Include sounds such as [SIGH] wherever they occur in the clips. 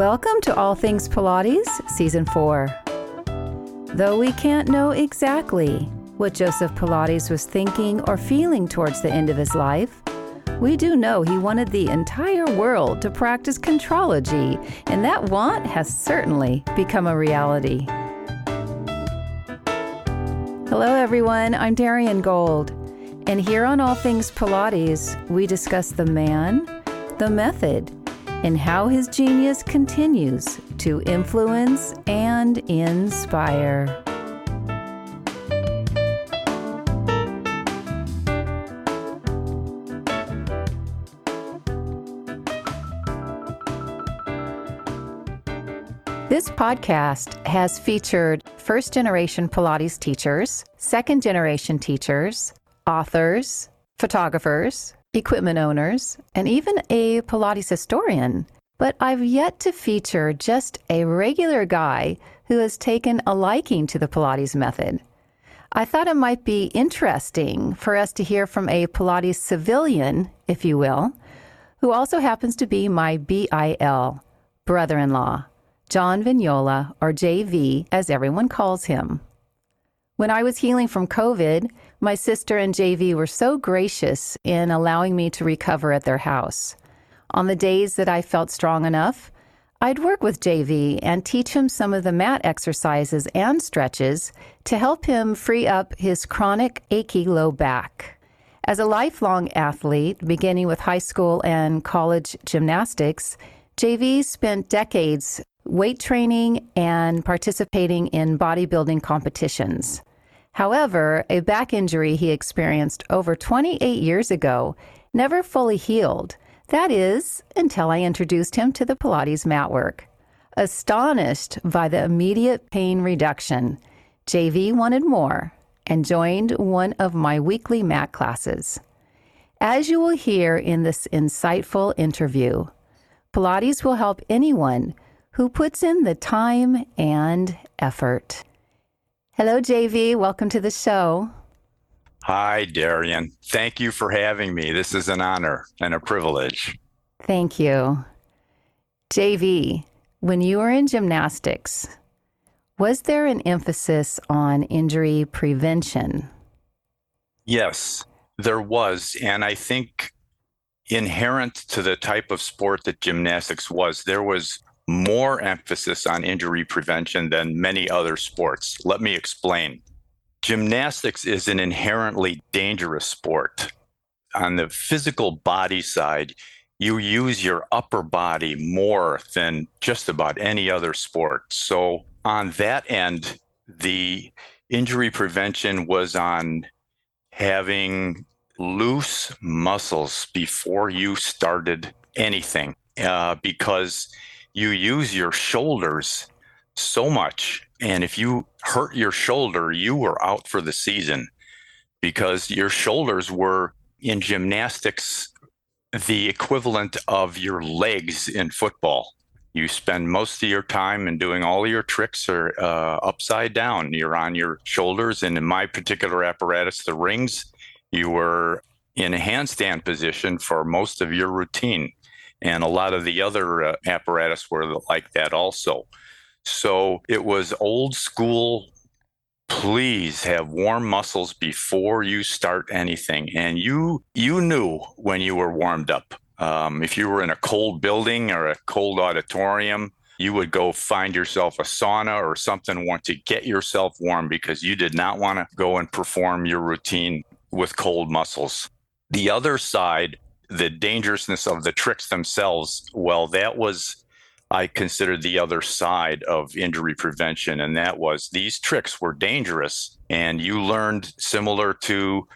Welcome to All Things Pilates, Season 4. Though we can't know exactly what Joseph Pilates was thinking or feeling towards the end of his life, we do know he wanted the entire world to practice contrology, and that want has certainly become a reality. Hello, everyone. I'm Darien Gold, and here on All Things Pilates, we discuss the man, the method, and how his genius continues to influence and inspire. This podcast has featured first generation Pilates teachers, second generation teachers, authors, photographers, equipment owners, and even a Pilates historian. But I've yet to feature just a regular guy who has taken a liking to the Pilates method. I thought it might be interesting for us to hear from a Pilates civilian, if you will, who also happens to be my BIL, brother in law, John Vignola, or JV, as everyone calls him. When I was healing from COVID, my sister and JV were so gracious in allowing me to recover at their house. On the days that I felt strong enough, I'd work with JV and teach him some of the mat exercises and stretches to help him free up his chronic achy low back. As a lifelong athlete, beginning with high school and college gymnastics, JV spent decades weight training and participating in bodybuilding competitions. However, a back injury he experienced over 28 years ago never fully healed. That is, until I introduced him to the Pilates mat work. Astonished by the immediate pain reduction, JV wanted more and joined one of my weekly mat classes. As you will hear in this insightful interview, Pilates will help anyone who puts in the time and effort. Hello, JV. Welcome to the show. Hi, Darien. Thank you for having me. This is an honor and a privilege. Thank you. JV, when you were in gymnastics, was there an emphasis on injury prevention? Yes, there was. And I think inherent to the type of sport that gymnastics was, there was more emphasis on injury prevention than many other sports. Let me explain. Gymnastics is an inherently dangerous sport. On the physical body side, you use your upper body more than just about any other sport. So, on that end, the injury prevention was on having loose muscles before you started anything uh, because you use your shoulders so much. And if you hurt your shoulder, you were out for the season because your shoulders were in gymnastics the equivalent of your legs in football. You spend most of your time and doing all your tricks are uh, upside down. You're on your shoulders. And in my particular apparatus, the rings, you were in a handstand position for most of your routine and a lot of the other uh, apparatus were like that also. So it was old school. Please have warm muscles before you start anything, and you you knew when you were warmed up. Um, if you were in a cold building or a cold auditorium, you would go find yourself a sauna or something want to get yourself warm because you did not want to go and perform your routine with cold muscles. The other side the dangerousness of the tricks themselves, well, that was, I considered the other side of injury prevention. And that was these tricks were dangerous. And you learned similar to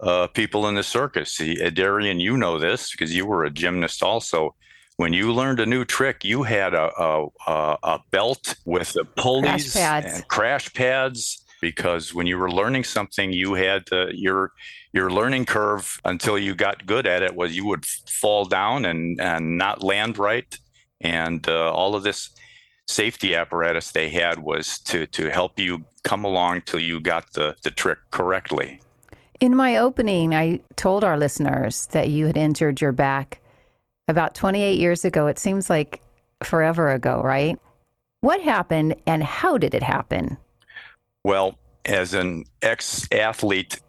uh, people in the circus. See, Darien, you know this because you were a gymnast also. When you learned a new trick, you had a, a, a belt with the pulleys crash and crash pads because when you were learning something, you had to, your your learning curve until you got good at it was you would fall down and and not land right, and uh, all of this safety apparatus they had was to to help you come along till you got the the trick correctly. In my opening, I told our listeners that you had injured your back about 28 years ago. It seems like forever ago, right? What happened and how did it happen? Well, as an ex athlete,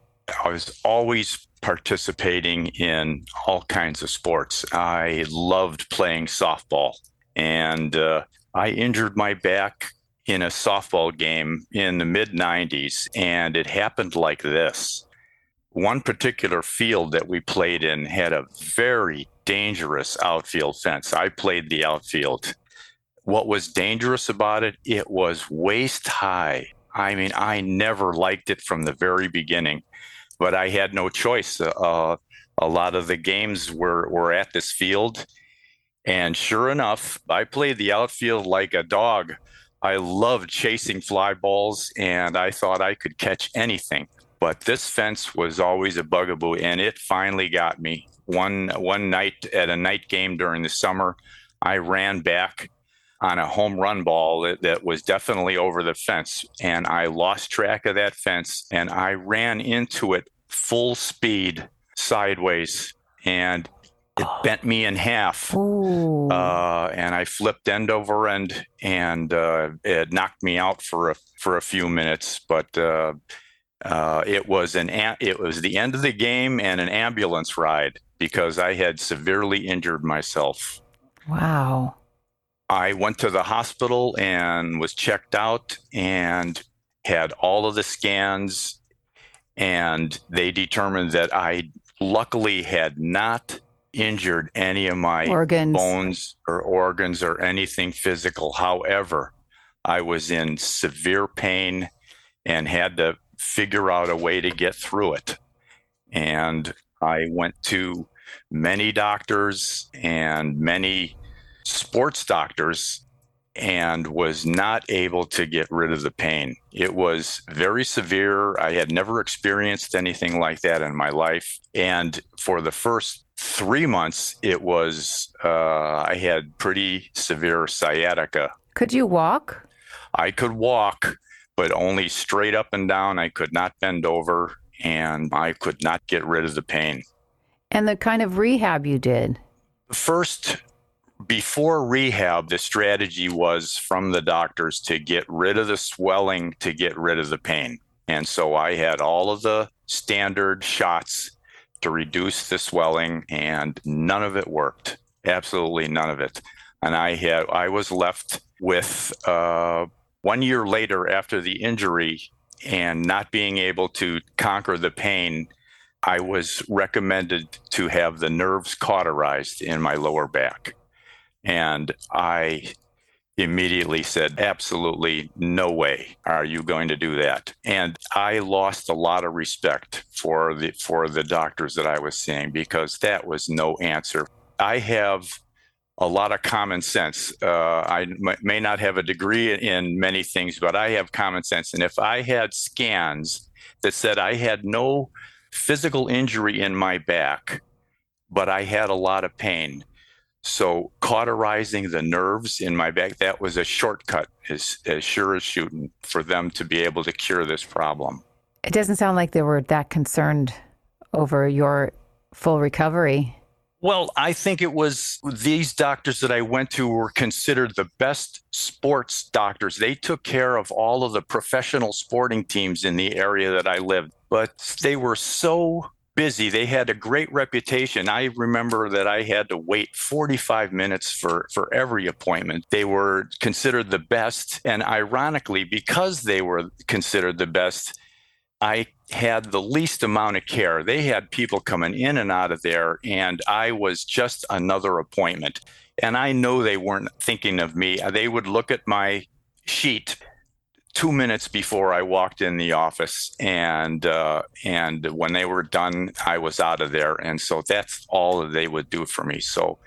I was always participating in all kinds of sports. I loved playing softball, and uh, I injured my back in a softball game in the mid 90s, and it happened like this. One particular field that we played in had a very dangerous outfield fence. I played the outfield. What was dangerous about it? It was waist high. I mean, I never liked it from the very beginning, but I had no choice. Uh, a lot of the games were, were at this field. And sure enough, I played the outfield like a dog. I loved chasing fly balls and I thought I could catch anything. But this fence was always a bugaboo and it finally got me. One one night at a night game during the summer, I ran back on a home run ball that, that was definitely over the fence and I lost track of that fence and I ran into it full speed sideways and it bent me in half. Uh, and I flipped end over end, and uh, it knocked me out for a for a few minutes. But uh, uh it was an it was the end of the game and an ambulance ride because I had severely injured myself. Wow. I went to the hospital and was checked out and had all of the scans, and they determined that I luckily had not injured any of my organs. bones or organs or anything physical. However, I was in severe pain and had to figure out a way to get through it. And I went to many doctors and many sports doctors and was not able to get rid of the pain. It was very severe. I had never experienced anything like that in my life. And for the first three months, it was, uh, I had pretty severe sciatica. Could you walk? I could walk, but only straight up and down. I could not bend over and I could not get rid of the pain. And the kind of rehab you did? First, before rehab, the strategy was from the doctors to get rid of the swelling, to get rid of the pain. And so I had all of the standard shots to reduce the swelling, and none of it worked. Absolutely none of it. And I had I was left with uh, one year later after the injury and not being able to conquer the pain. I was recommended to have the nerves cauterized in my lower back. And I immediately said, absolutely no way are you going to do that. And I lost a lot of respect for the for the doctors that I was seeing because that was no answer. I have a lot of common sense. Uh, I m- may not have a degree in many things, but I have common sense. And if I had scans that said I had no physical injury in my back, but I had a lot of pain, so cauterizing the nerves in my back, that was a shortcut as, as sure as shooting for them to be able to cure this problem. It doesn't sound like they were that concerned over your full recovery. Well, I think it was these doctors that I went to were considered the best sports doctors. They took care of all of the professional sporting teams in the area that I lived, but they were so busy. They had a great reputation. I remember that I had to wait 45 minutes for, for every appointment. They were considered the best. And ironically, because they were considered the best, I had the least amount of care. They had people coming in and out of there, and I was just another appointment. And I know they weren't thinking of me. They would look at my sheet two minutes before I walked in the office, and uh, and when they were done, I was out of there, and so that's all that they would do for me. So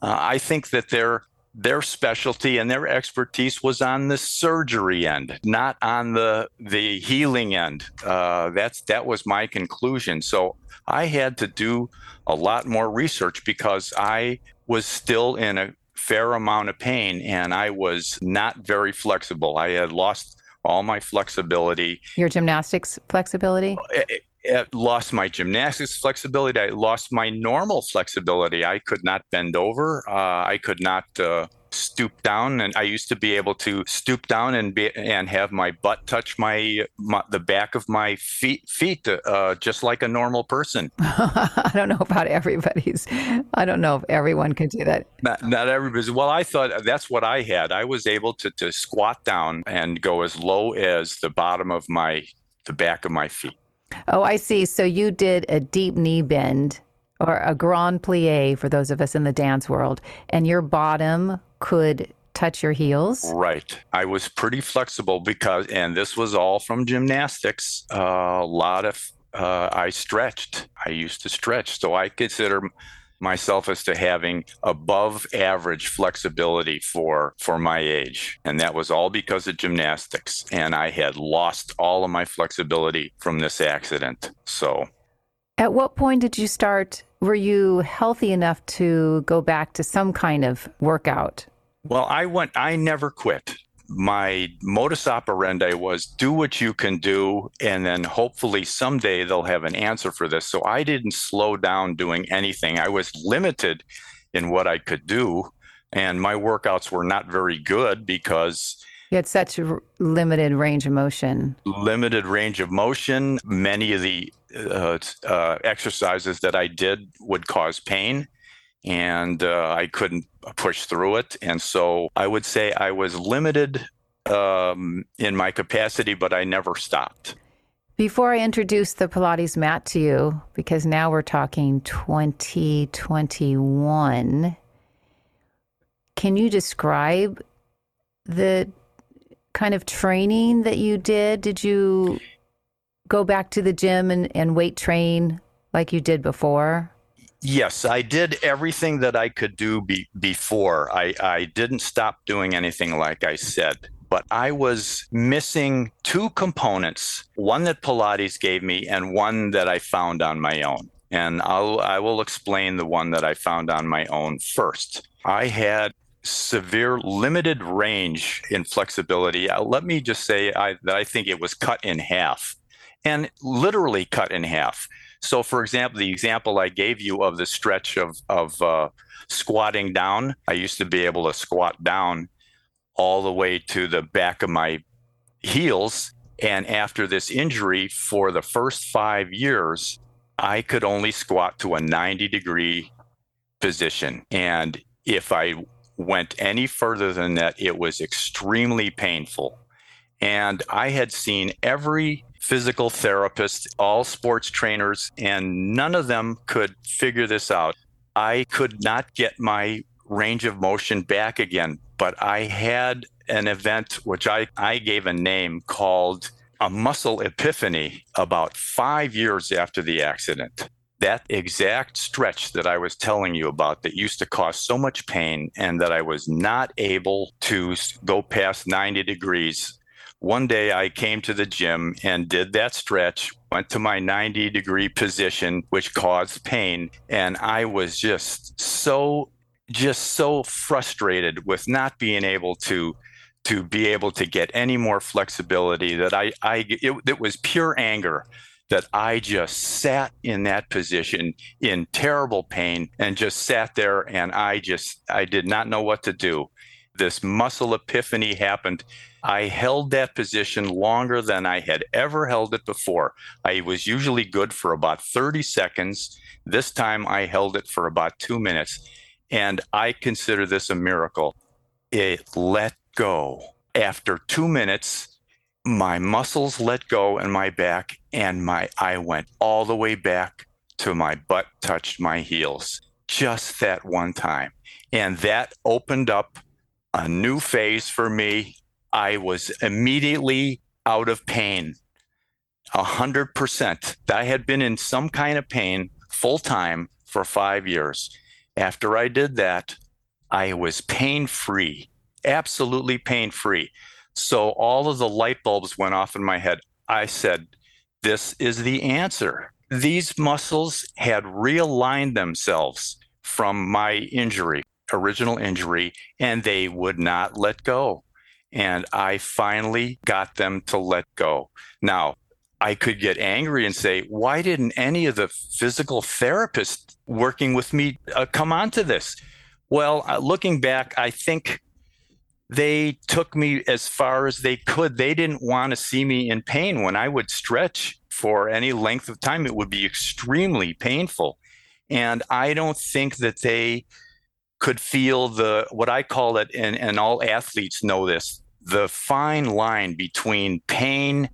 uh, I think that their their specialty and their expertise was on the surgery end, not on the the healing end. Uh, that's that was my conclusion. So I had to do a lot more research because I was still in a fair amount of pain and I was not very flexible. I had lost all my flexibility. Your gymnastics flexibility? I, lost my gymnastics flexibility. I lost my normal flexibility. I could not bend over. Uh, I could not uh, stoop down, and I used to be able to stoop down and be and have my butt touch my, my the back of my feet feet uh, just like a normal person. [LAUGHS] I don't know about everybody's. I don't know if everyone can do that. Not, not everybody's. Well, I thought that's what I had. I was able to to squat down and go as low as the bottom of my the back of my feet. Oh, I see. So you did a deep knee bend or a grand plie for those of us in the dance world, and your bottom could touch your heels? Right. I was pretty flexible because, and this was all from gymnastics. Uh, a lot of, uh, I stretched. I used to stretch. So I consider myself as to having above average flexibility for for my age and that was all because of gymnastics and i had lost all of my flexibility from this accident so at what point did you start were you healthy enough to go back to some kind of workout well i went i never quit. My modus operandi was do what you can do and then hopefully someday they'll have an answer for this. So i didn't slow down doing anything. I was limited in what i could do and my workouts were not very good because you had such a limited range of motion. Limited range of motion. Many of the uh, uh, exercises that i did would cause pain and uh, I couldn't push through it. And so I would say I was limited um, in my capacity, but I never stopped. Before I introduce the Pilates mat to you, because now we're talking 2021, can you describe the kind of training that you did? Did you go back to the gym and, and weight train like you did before? Yes, I did everything that I could do be, before. I, I didn't stop doing anything like I said, but I was missing two components one that Pilates gave me, and one that I found on my own. And I'll, I will explain the one that I found on my own first. I had severe limited range in flexibility. Uh, let me just say I, that I think it was cut in half and literally cut in half. So, for example, the example I gave you of the stretch of of uh, squatting down, I used to be able to squat down all the way to the back of my heels. And after this injury, for the first five years, I could only squat to a 90 degree position. And if I went any further than that, it was extremely painful. And I had seen every physical therapists, all sports trainers, and none of them could figure this out. I could not get my range of motion back again, but I had an event which I, I gave a name called a muscle epiphany about five years after the accident. That exact stretch that I was telling you about that used to cause so much pain and that I was not able to go past 90 degrees one day I came to the gym and did that stretch, went to my 90 degree position, which caused pain. And I was just so, just so frustrated with not being able to to be able to get any more flexibility that I, I it, it was pure anger that I just sat in that position in terrible pain and just sat there and I just I did not know what to do. This muscle epiphany happened I held that position longer than I had ever held it before. I was usually good for about 30 seconds. This time I held it for about two minutes. And I consider this a miracle. It let go. After two minutes, my muscles let go in my back and my I went all the way back to my butt touched my heels just that one time. And that opened up a new phase for me I was immediately out of pain. A hundred percent. I had been in some kind of pain full time for five years. After I did that, I was pain free, absolutely pain free. So all of the light bulbs went off in my head. I said, This is the answer. These muscles had realigned themselves from my injury, original injury, and they would not let go. And I finally got them to let go. Now, I could get angry and say, why didn't any of the physical therapists working with me uh, come onto this? Well, uh, looking back, I think they took me as far as they could. They didn't want to see me in pain. When I would stretch for any length of time, it would be extremely painful. And I don't think that they could feel the what I call it, and, and all athletes know this, the fine line between pain,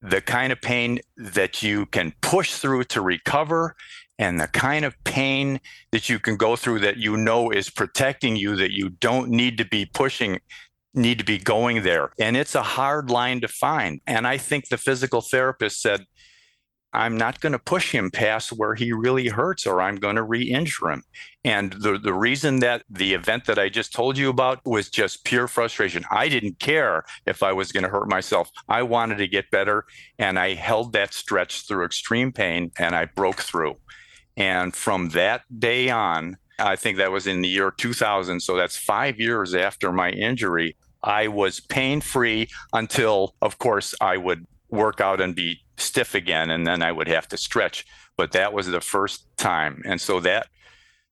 the kind of pain that you can push through to recover, and the kind of pain that you can go through that you know is protecting you that you don't need to be pushing need to be going there. And it's a hard line to find. And i think the physical therapist said i'm not going to push him past where he really hurts or i'm going to re-injure him and the, the reason that the event that i just told you about was just pure frustration i didn't care if i was going to hurt myself i wanted to get better and i held that stretch through extreme pain and i broke through and from that day on, I think that was in the year 2000. So that's five years after my injury. I was pain free until, of course, I would work out and be stiff again, and then I would have to stretch. But that was the first time. And so that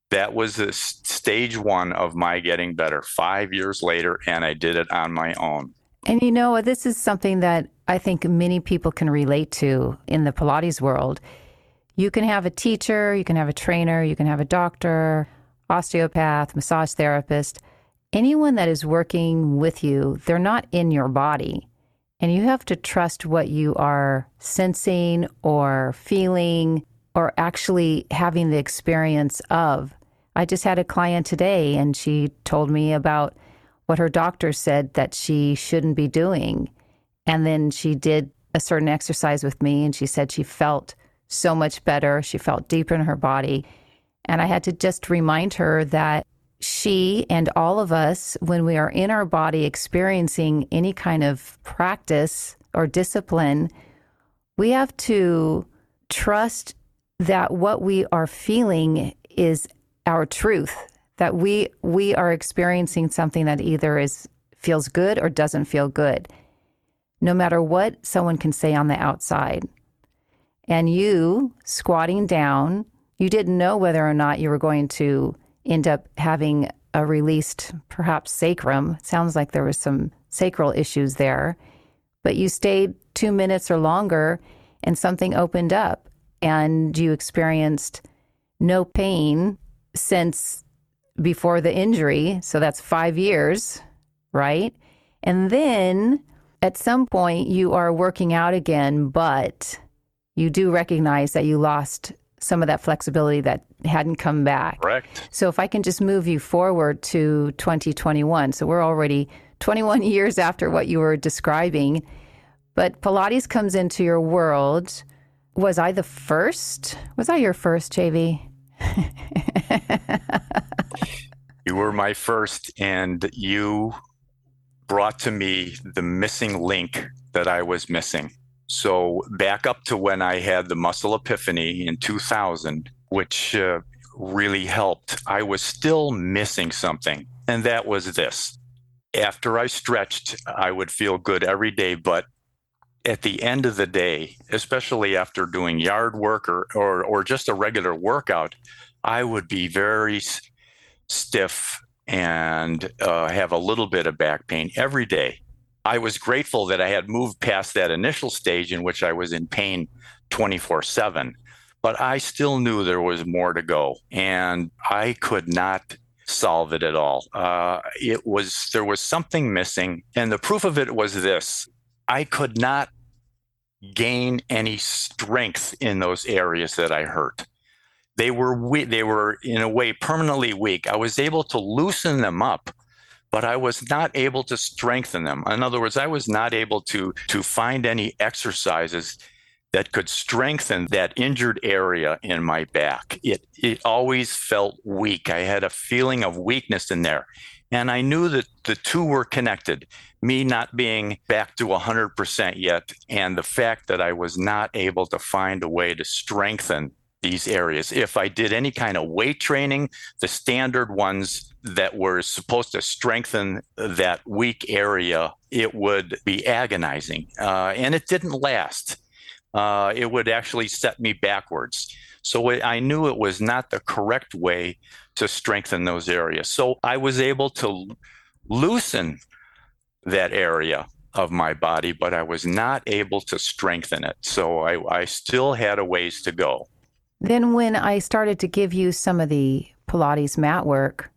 that was the stage one of my getting better five years later, and I did it on my own. And you know, this is something that I think many people can relate to in the Pilates world you can have a teacher, you can have a trainer, you can have a doctor, osteopath, massage therapist. Anyone that is working with you, they're not in your body. And you have to trust what you are sensing or feeling or actually having the experience of. I just had a client today and she told me about what her doctor said that she shouldn't be doing. And then she did a certain exercise with me and she said she felt so much better. She felt deeper in her body. And I had to just remind her that she and all of us, when we are in our body experiencing any kind of practice or discipline, we have to trust that what we are feeling is our truth that we we are experiencing something that either is feels good or doesn't feel good no matter what someone can say on the outside. And you squatting down, you didn't know whether or not you were going to end up having a released, perhaps sacrum. Sounds like there was some sacral issues there, but you stayed two minutes or longer and something opened up and you experienced no pain since before the injury. So that's five years, right? And then at some point you are working out again, but you do recognize that you lost some of that flexibility that hadn't come back. Correct. So if I can just move you forward to 2021, so we're already 21 [LAUGHS] years after what you were describing, but Pilates comes into your world. Was I the first? Was I your first, JV? [LAUGHS] you were my first, and you brought to me the missing link that I was missing. So back up to when I had the muscle epiphany in 2000, which uh, really helped. I was still missing something, and that was this. After I stretched, I would feel good every day, but at the end of the day, especially after doing yard work or, or, or just a regular workout, I would be very stiff and uh, have a little bit of back pain every day. I was grateful that I had moved past that initial stage in which I was in pain 24 7, but I still knew there was more to go and I could not solve it at all. Uh, it was, there was something missing. And the proof of it was this I could not gain any strength in those areas that I hurt. They were we- they were in a way permanently weak. I was able to loosen them up but I was not able to strengthen them. In other words, I was not able to to find any exercises that could strengthen that injured area in my back. It it always felt weak. I had a feeling of weakness in there. And I knew that the two were connected. Me not being back to 100% yet and the fact that I was not able to find a way to strengthen these areas. If I did any kind of weight training, the standard ones that were supposed to strengthen that weak area, it would be agonizing. Uh, and it didn't last. Uh, it would actually set me backwards. So I knew it was not the correct way to strengthen those areas. So I was able to loosen that area of my body, but I was not able to strengthen it. So I, I still had a ways to go. Then, when I started to give you some of the Pilates mat work,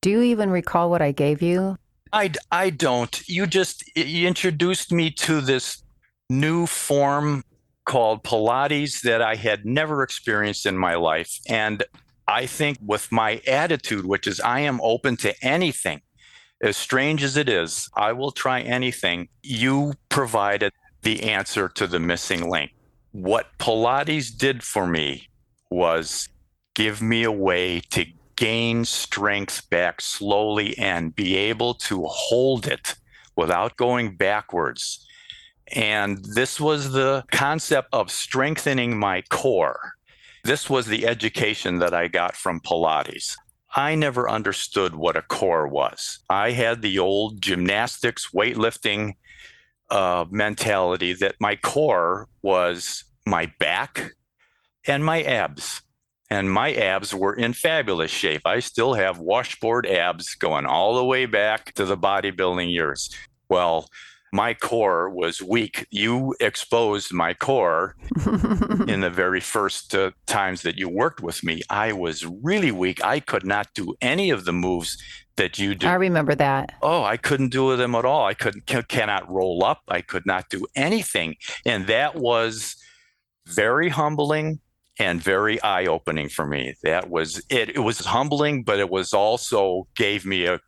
do you even recall what I gave you? I, I don't. You just you introduced me to this new form called Pilates that I had never experienced in my life. And I think with my attitude, which is I am open to anything, as strange as it is, I will try anything. You provided the answer to the missing link. What Pilates did for me was give me a way to gain strength back slowly and be able to hold it without going backwards. And this was the concept of strengthening my core. This was the education that I got from Pilates. I never understood what a core was. I had the old gymnastics, weightlifting uh, mentality that my core was my back and my abs. And my abs were in fabulous shape. I still have washboard abs going all the way back to the bodybuilding years. Well, my core was weak. You exposed my core [LAUGHS] in the very first uh, times that you worked with me. I was really weak. I could not do any of the moves that you do. I remember that. Oh, I couldn't do with them at all. I couldn't cannot roll up. I could not do anything. And that was very humbling and very eye-opening for me. That was it. It was humbling, but it was also gave me a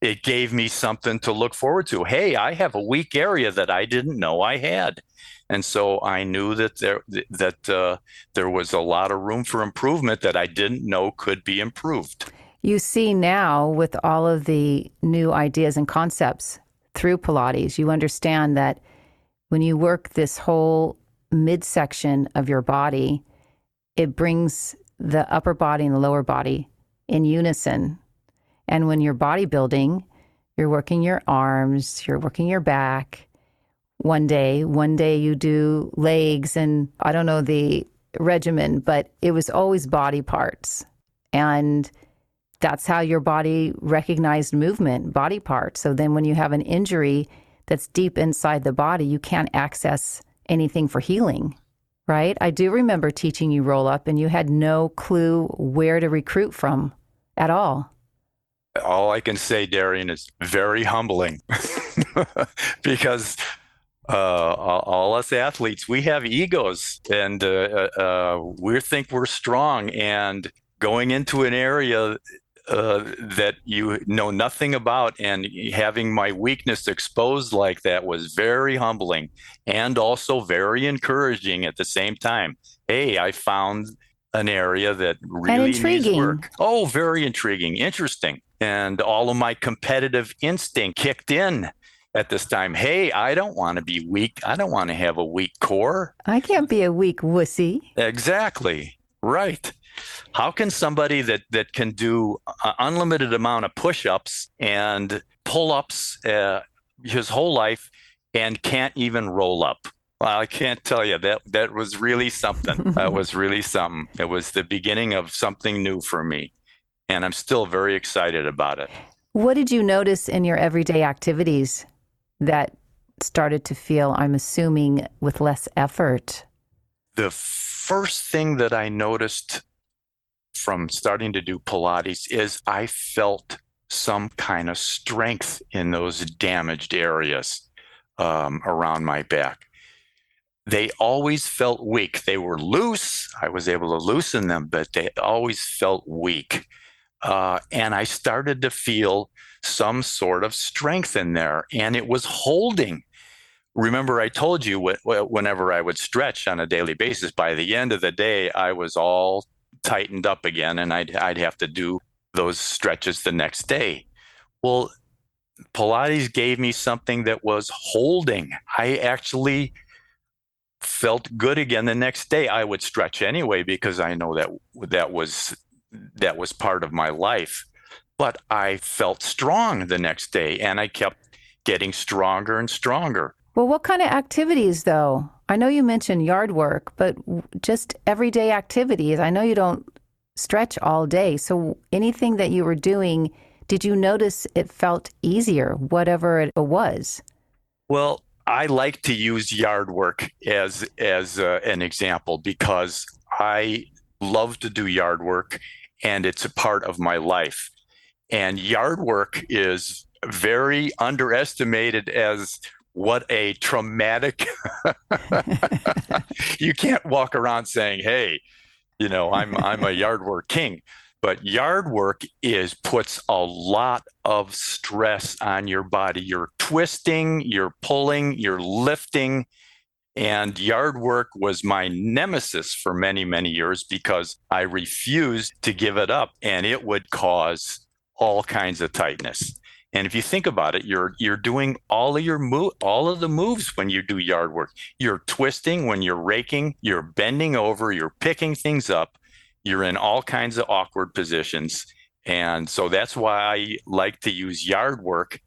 it gave me something to look forward to. Hey, I have a weak area that I didn't know I had. And so I knew that there that uh, there was a lot of room for improvement that I didn't know could be improved. You see now with all of the new ideas and concepts through Pilates, you understand that when you work this whole midsection of your body, it brings the upper body and the lower body in unison and when you're bodybuilding, you're working your arms, you're working your back. One day, one day you do legs, and I don't know the regimen, but it was always body parts. And that's how your body recognized movement, body parts. So then when you have an injury that's deep inside the body, you can't access anything for healing, right? I do remember teaching you roll up, and you had no clue where to recruit from at all all I can say, Darien, is very humbling [LAUGHS] because uh, all us athletes, we have egos and uh, uh, uh, we think we're strong. And going into an area uh, that you know nothing about and having my weakness exposed like that was very humbling and also very encouraging at the same time. Hey, I found an area that really needs work. Oh, very intriguing, interesting and all of my competitive instinct kicked in at this time. Hey, I don't want to be weak. I don't want to have a weak core. I can't be a weak wussy. Exactly. Right. How can somebody that that can do an unlimited amount of push-ups and pull-ups uh, his whole life and can't even roll up? Well, I can't tell you that that was really something. that [LAUGHS] was really something. It was the beginning of something new for me and I'm still very excited about it. What did you notice in your everyday activities that started to feel, I'm assuming, with less effort? The first thing that I noticed from starting to do Pilates is I felt some kind of strength in those damaged areas um, around my back. They always felt weak. They were loose. I was able to loosen them, but they always felt weak. Uh, and I started to feel some sort of strength in there, and it was holding. Remember, I told you whenever I would stretch on a daily basis, by the end of the day, I was all tightened up again, and I'd, I'd have to do those stretches the next day. Well, Pilates gave me something that was holding. I actually felt good again the next day. I would stretch anyway because I know that that was that was part of my life. But I felt strong the next day and I kept getting stronger and stronger. Well, what kind of activities, though? I know you mentioned yard work, but just everyday activities. I know you don't stretch all day. So anything that you were doing, did you notice it felt easier, whatever it was? Well, I like to use yard work as as uh, an example because I love to do yard work and it's a part of my life. And yard work is very underestimated as what a traumatic [LAUGHS] [LAUGHS] you can't walk around saying hey you know i'm i'm a yard work king. But yard work is puts a lot of stress on your body. You're twisting you're pulling you're lifting. And yard work was my nemesis for many many years because i refused to give it up and it would cause all kinds of tightness and if you think about it, you're you're doing all of your move all of the moves when you do yard work. You're twisting when you're raking, you're bending over, you're picking things up, you're in all kinds of awkward positions. And so that's why I like to use yard work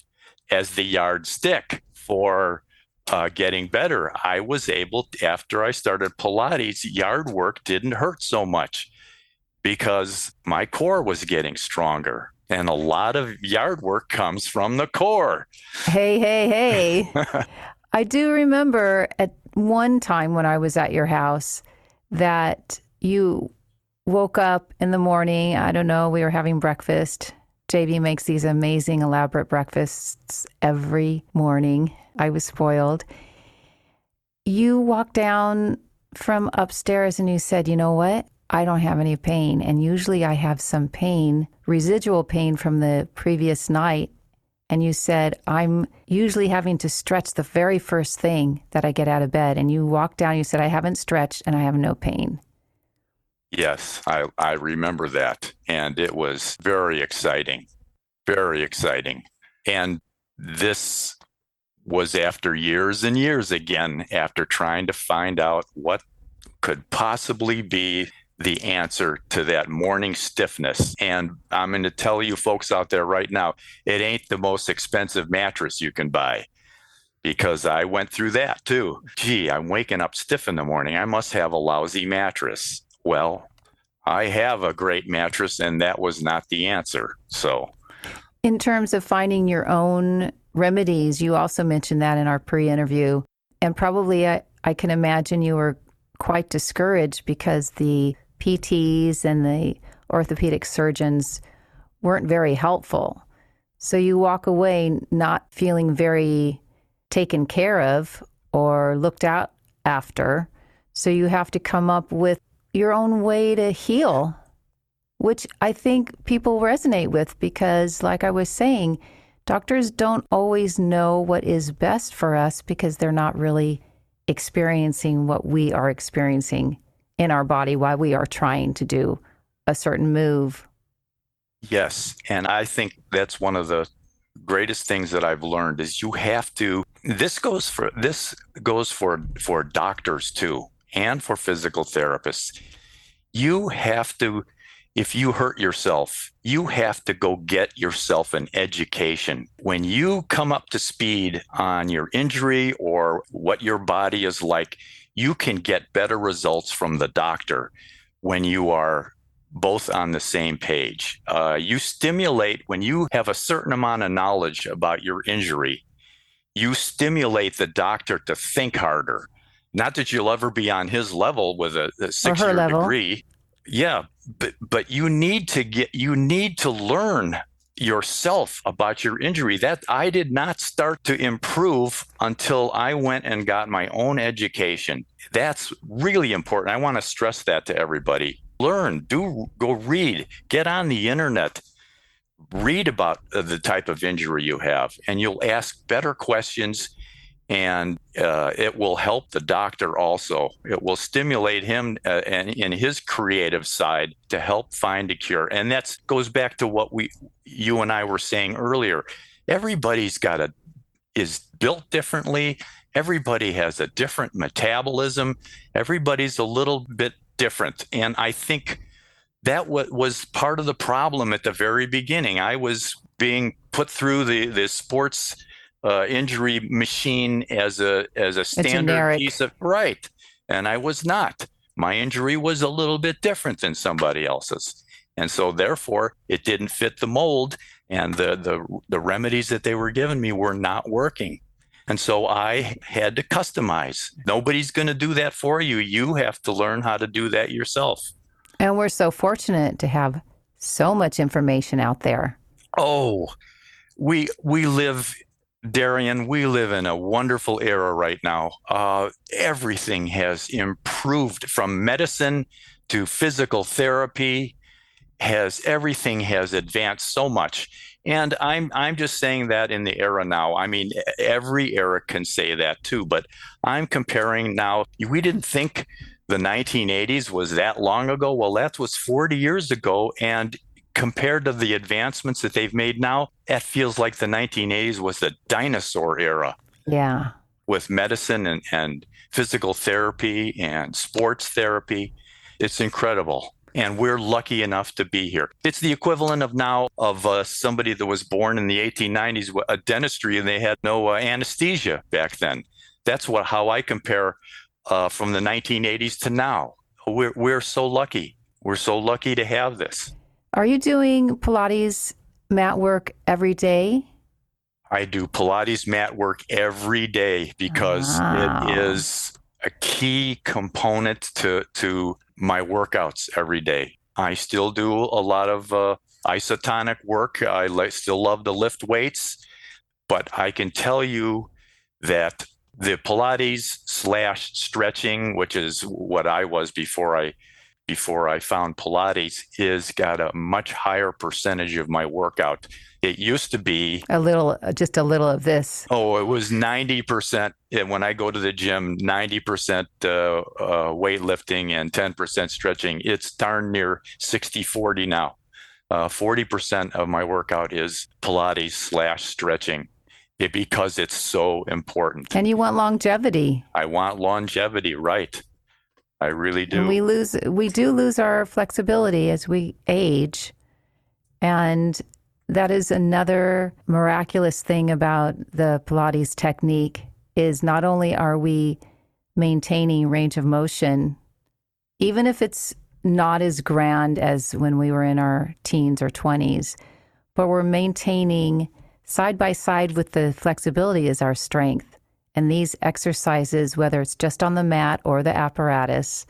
as the yardstick for uh, getting better. I was able, after I started Pilates, yard work didn't hurt so much because my core was getting stronger and a lot of yard work comes from the core. Hey, hey, hey. [LAUGHS] I do remember at one time when I was at your house that you woke up in the morning. I don't know, we were having breakfast. JV makes these amazing, elaborate breakfasts every morning. I was spoiled. You walked down from upstairs and you said, You know what? I don't have any pain. And usually I have some pain, residual pain from the previous night. And you said, I'm usually having to stretch the very first thing that I get out of bed. And you walked down, you said, I haven't stretched and I have no pain. Yes, I, I remember that. And it was very exciting, very exciting. And this was after years and years again, after trying to find out what could possibly be the answer to that morning stiffness. And I'm going to tell you folks out there right now, it ain't the most expensive mattress you can buy because I went through that too. Gee, I'm waking up stiff in the morning. I must have a lousy mattress. Well, I have a great mattress, and that was not the answer. So, in terms of finding your own remedies, you also mentioned that in our pre interview. And probably I, I can imagine you were quite discouraged because the PTs and the orthopedic surgeons weren't very helpful. So you walk away not feeling very taken care of or looked out after. So you have to come up with your own way to heal, which I think people resonate with because, like I was saying, doctors don't always know what is best for us because they're not really experiencing what we are experiencing in our body while we are trying to do a certain move. Yes, and I think that's one of the greatest things that I've learned is you have to this goes for this goes for for doctors too and for physical therapists. You have to if you hurt yourself, you have to go get yourself an education. When you come up to speed on your injury or what your body is like, you can get better results from the doctor when you are both on the same page. Uh, you stimulate, when you have a certain amount of knowledge about your injury, you stimulate the doctor to think harder. Not that you'll ever be on his level with a, a six year degree. Yeah, but but you need to get you need to learn yourself about your injury. That I did not start to improve until I went and got my own education. That's really important. I want to stress that to everybody. Learn, do go read, get on the internet, read about the type of injury you have, and you'll ask better questions and uh, it will help the doctor also. It will stimulate him uh, and in his creative side to help find a cure. And that goes back to what we, you and I were saying earlier. Everybody's got a is built differently. Everybody has a different metabolism. Everybody's a little bit different, and I think that was part of the problem at the very beginning. I was being put through the the sports uh, injury machine as a as a standard a piece of right, and I was not. My injury was a little bit different than somebody else's, and so therefore it didn't fit the mold, and the the the remedies that they were giving me were not working. And so I had to customize. Nobody's going to do that for you. You have to learn how to do that yourself. And we're so fortunate to have so much information out there. Oh, we we live Darien, we live in a wonderful era right now. Uh, everything has improved from medicine to physical therapy. Has everything has advanced so much, and I'm I'm just saying that in the era now. I mean, every era can say that too, but I'm comparing now. We didn't think the 1980s was that long ago. Well, that was 40 years ago, and compared to the advancements that they've made now, that feels like the 1980s was the dinosaur era. Yeah. With medicine and, and physical therapy and sports therapy. It's incredible. And we're lucky enough to be here. It's the equivalent of now of uh, somebody that was born in the 1890s, with a dentistry, and they had no uh, anesthesia back then. That's what how I compare uh, from the 1980s to now. We're we're so lucky. We're so lucky to have this. Are you doing Pilates mat work every day? I do Pilates mat work every day because wow. it is a key component to to my workouts every day. I still do a lot of uh, isotonic work. I li- still love to lift weights, but I can tell you that the Pilates slash stretching, which is what I was before I before I found Pilates is got a much higher percentage of my workout. It used to be a little, just a little of this. Oh, it was 90%. And When I go to the gym, 90% uh, uh, weightlifting and 10% stretching. It's darn near 60 40 now. Uh, 40% of my workout is Pilates slash stretching it, because it's so important. And you want longevity. I want longevity, right. I really do. And we lose we do lose our flexibility as we age. And that is another miraculous thing about the Pilates technique is not only are we maintaining range of motion even if it's not as grand as when we were in our teens or 20s, but we're maintaining side by side with the flexibility is our strength. And these exercises, whether it's just on the mat or the apparatus,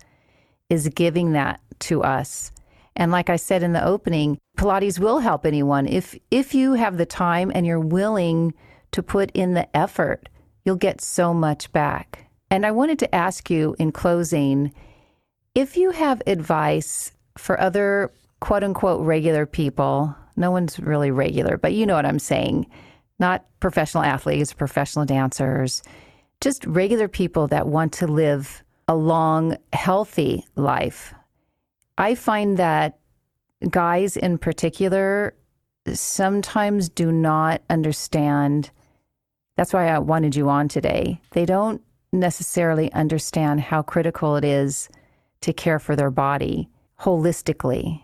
is giving that to us. And like I said in the opening, Pilates will help anyone. If if you have the time and you're willing to put in the effort, you'll get so much back. And I wanted to ask you in closing if you have advice for other quote unquote regular people, no one's really regular, but you know what I'm saying not professional athletes, professional dancers, just regular people that want to live a long, healthy life. I find that guys in particular sometimes do not understand. That's why I wanted you on today. They don't necessarily understand how critical it is to care for their body holistically.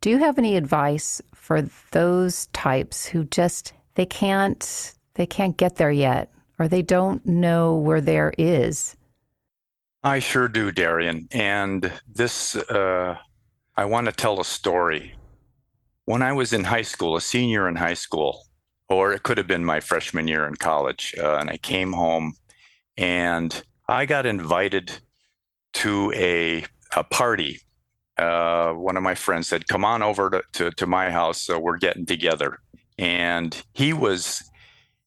Do you have any advice for those types who just they can't they can't get there yet or they don't know where there is. I sure do, Darien. And this, uh, I want to tell a story. When I was in high school, a senior in high school, or it could have been my freshman year in college, uh, and I came home and I got invited to a, a party. Uh, one of my friends said, Come on over to, to, to my house. So we're getting together and he was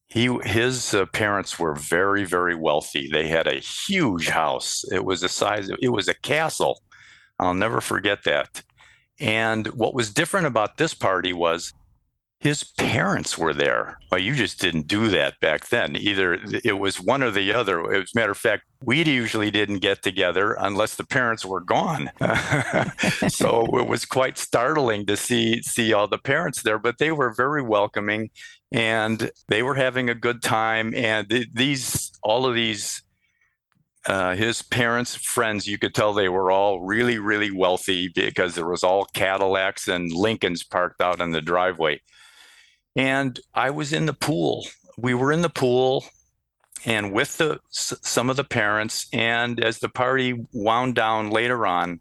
he his uh, parents were very very wealthy. They had a huge house. It was a size it was a castle. I'll never forget that. And what was different about this party was his parents were there. Well, you just didn't do that back then. Either it was one or the other. As a matter of fact, we usually didn't get together unless the parents were gone. [LAUGHS] so it was quite startling to see see all the parents there, but they were very welcoming and they were having a good time. And these all of these uh, his parents' friends, you could tell they were all really, really wealthy because there was all Cadillacs and Lincolns parked out in the driveway. And I was in the pool. We were in the pool and with the some of the parents. And as the party wound down later on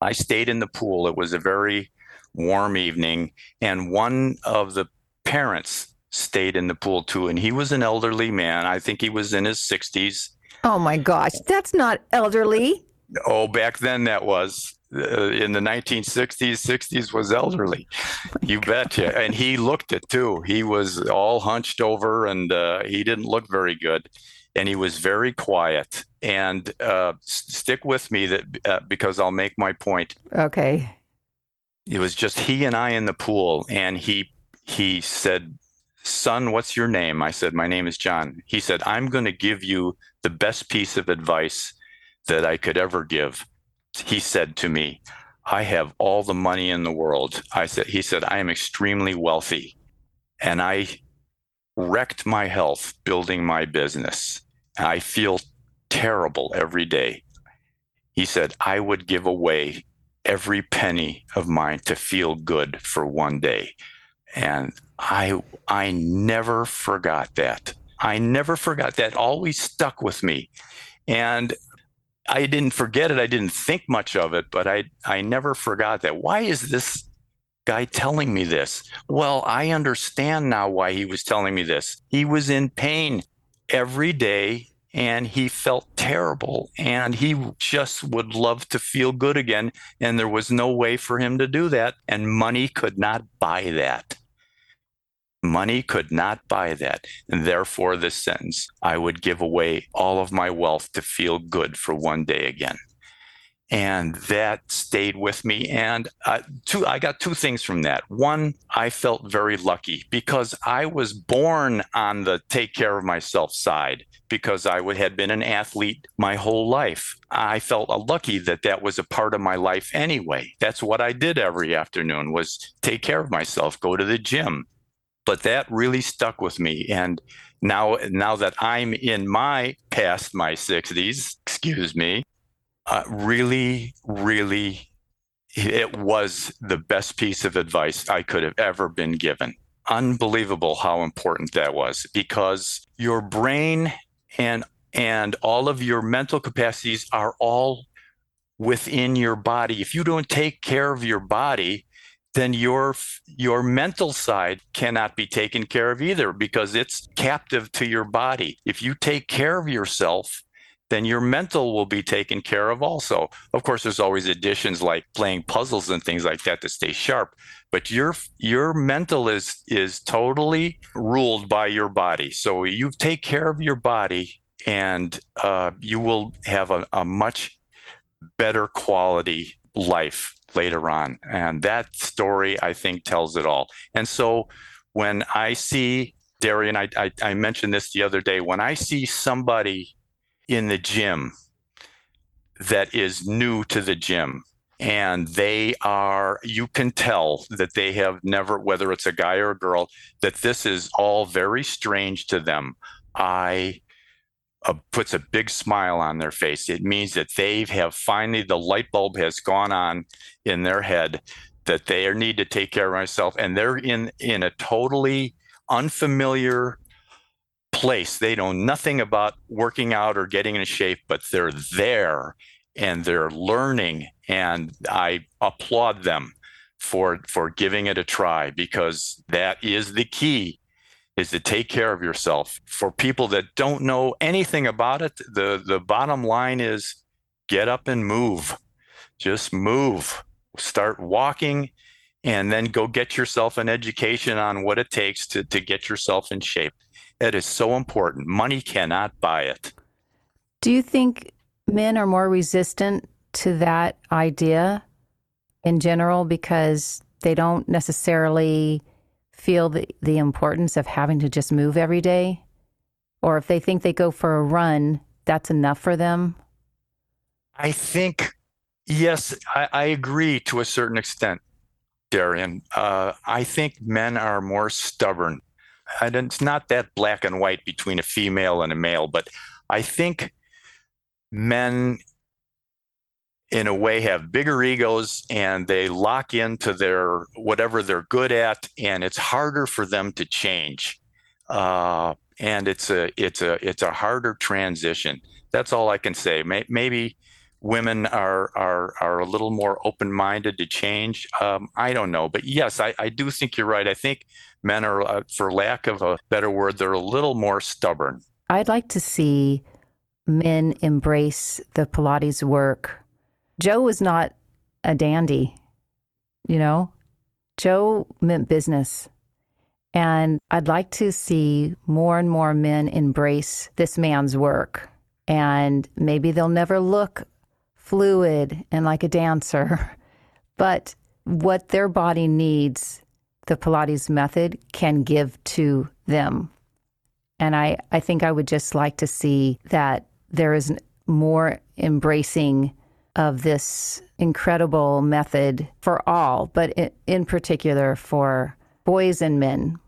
i stayed in the pool. It was a very warm evening. And one of the parents stayed in the pool too. And he was an elderly man. I think he was in his 60s oh my gosh. That's not elderly. Oh back then that was uh, in the 1960s 60s was elderly. You betcha and he looked it too. He was all hunched over and uh, he didn't look very good. And he was very quiet. And uh, stick with me that uh, because i'll make my point. Okay. It was just he and i in the pool and he he said son what's your name? I said my name is john. He said i'm going to give you the best piece of advice that i could ever give he said to me, I have all the money in the world. I said, he said, I am extremely wealthy and I wrecked my health building my business. I feel terrible every day. He said, I would give away every penny of mine to feel good for one day. And I, I never forgot that. I never forgot that. Always stuck with me. And I didn't forget it. I didn't think much of it, but I I never forgot that. Why is this guy telling me this? Well, I understand now why he was telling me this. He was in pain every day and he felt terrible and he just would love to feel good again and there was no way for him to do that and money could not buy that. Money could not buy that. And therefore, this sentence I would give away all of my wealth to feel good for one day again. And that stayed with me. And uh, two, I got two things from that. One, I felt very lucky because I was born on the take care of myself side because I would, had been an athlete my whole life. I felt lucky that that was a part of my life anyway. That's what I did every afternoon was take care of myself, go to the gym, but that really stuck with me. And now now that i'm in my past my 60s excuse me uh, really really it was the best piece of advice i could have ever been given. Unbelievable how important that was because your brain and and all of your mental capacities are all within your body. If you don't take care of your body then your your mental side cannot be taken care of either because it's captive to your body. If you take care of yourself, then your mental will be taken care of also. Of course, there's always additions like playing puzzles and things like that to stay sharp, but your your mental is is totally ruled by your body. So you take care of your body, and uh, you will have a, a much better quality life later on. And that story, I think, tells it all. And so when I see Darien, I, I, I mentioned this the other day, when I see somebody in the gym that is new to the gym, and they are you can tell that they have never whether it's a guy or a girl that this is all very strange to them i uh, puts a big smile on their face. It means that they have finally the light bulb has gone on in their head that they need to take care of myself, and they're in in a totally unfamiliar place. They know nothing about working out or getting in shape, but they're there and they're learning, and I applaud them for for giving it a try because that is the key is to take care of yourself. For people that don't know anything about it, the, the bottom line is get up and move. Just move. Start walking and then go get yourself an education on what it takes to, to get yourself in shape. It is so important. Money cannot buy it. Do you think men are more resistant to that idea in general because they don't necessarily feel the, the importance of having to just move every day? Or if they think they go for a run, that's enough for them? I think, yes, I, I agree to a certain extent, Darien. Uh, I think men are more stubborn. And it's not that black and white between a female and a male, but I think men in a way have bigger egos and they lock into their whatever they're good at and it's harder for them to change uh, and it's a it's a it's a harder transition. That's all I can say. Maybe women are are are a little more open minded to change. Um, I don't know, but yes, I, I do think you're right. I think men are, uh, for lack of a better word, they're a little more stubborn. I'd like to see men embrace the Pilates work. Joe was not a dandy, you know. Joe meant business. And I'd like to see more and more men embrace this man's work. And maybe they'll never look fluid and like a dancer, [LAUGHS] but what their body needs, the Pilates method can give to them. And I, I think I would just like to see that there is more embracing of this incredible method for all, but in particular for boys and men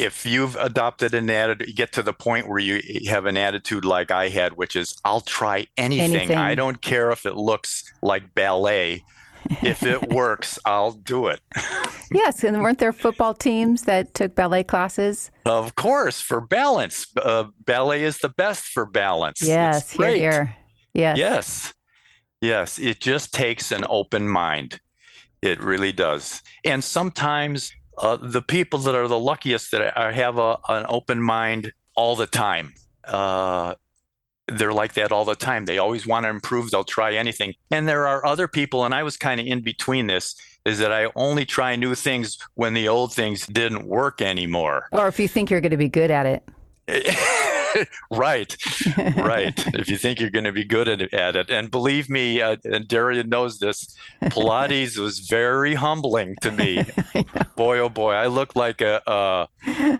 if you've adopted an attitude, get to the point where you have an attitude like I had, which is I'll try anything. anything. I don't care if it looks like ballet. if it [LAUGHS] works, I'll do it. yes, and weren't there football teams that took ballet classes? Of course, for balance. Uh, ballet is the best for balance. Yes, here, here. Yes. Yes. Yes, it just takes an open mind. It really does. And sometimes uh, the people that are the luckiest that are, have a, an open mind all the time. Uh, they're like that all the time. They always want to improve. They'll try anything. And there are other people, and I was kind of in between this, is that I only try new things when the old things didn't work anymore. Or if you think you're going to be good at it. [LAUGHS] [LAUGHS] right, right. if you think you're going to be good at, at it, and believe me, uh, and Darien knows this, Pilates was very humbling to me. [LAUGHS] boy, oh boy, I looked like a a,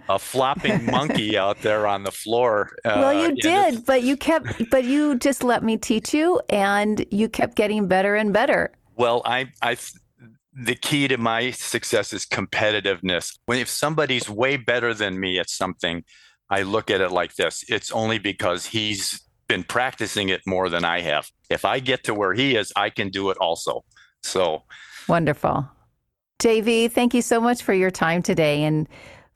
a flopping [LAUGHS] monkey out there on the floor. Uh, well, you did, but you kept, but you just let me teach you, and you kept getting better and better. Well, I I the key to my success is competitiveness. When if somebody's way better than me at something, I look at it like this it's only because he's been practicing it more than I have. If I get to where he is, I can do it also. So wonderful. JV, thank you so much for your time today and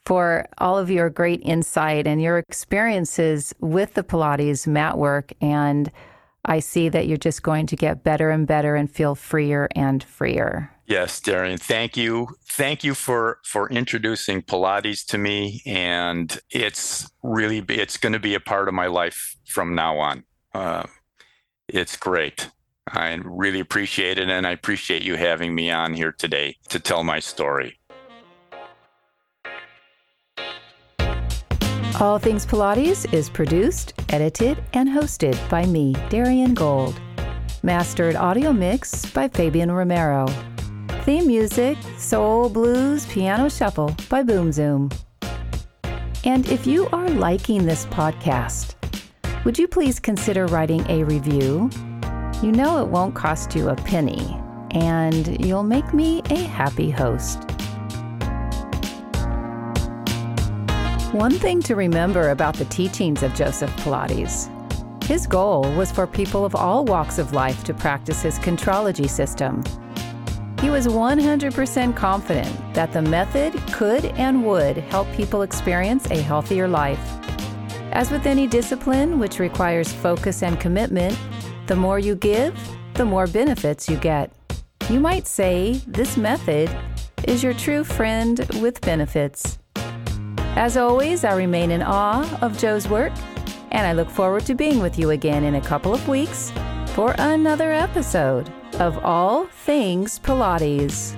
for all of your great insight and your experiences with the Pilates mat work. And I see that you're just going to get better and better and feel freer and freer. Yes, Darien, thank you. Thank you for for introducing Pilates to me and it's really it's going to be a part of my life from now on. Uh, it's great. I really appreciate it and I appreciate you having me on here today to tell my story. All Things Pilates is produced, edited, and hosted by me, Darien Gold. Mastered audio mix by Fabian Romero. Theme music, Soul Blues Piano Shuffle by Boom Zoom. And if you are liking this podcast, would you please consider writing a review? You know it won't cost you a penny, and you'll make me a happy host. One thing to remember about the teachings of Joseph Pilates his goal was for people of all walks of life to practice his contrology system he was 100% confident that the method could and would help people experience a healthier life. As with any discipline which requires focus and commitment, the more you give, the more benefits you get. You might say this method is your true friend with benefits. As always, I remain in awe of Joe's work, and I look forward to being with you again in a couple of weeks for another episode of All Things Pilates.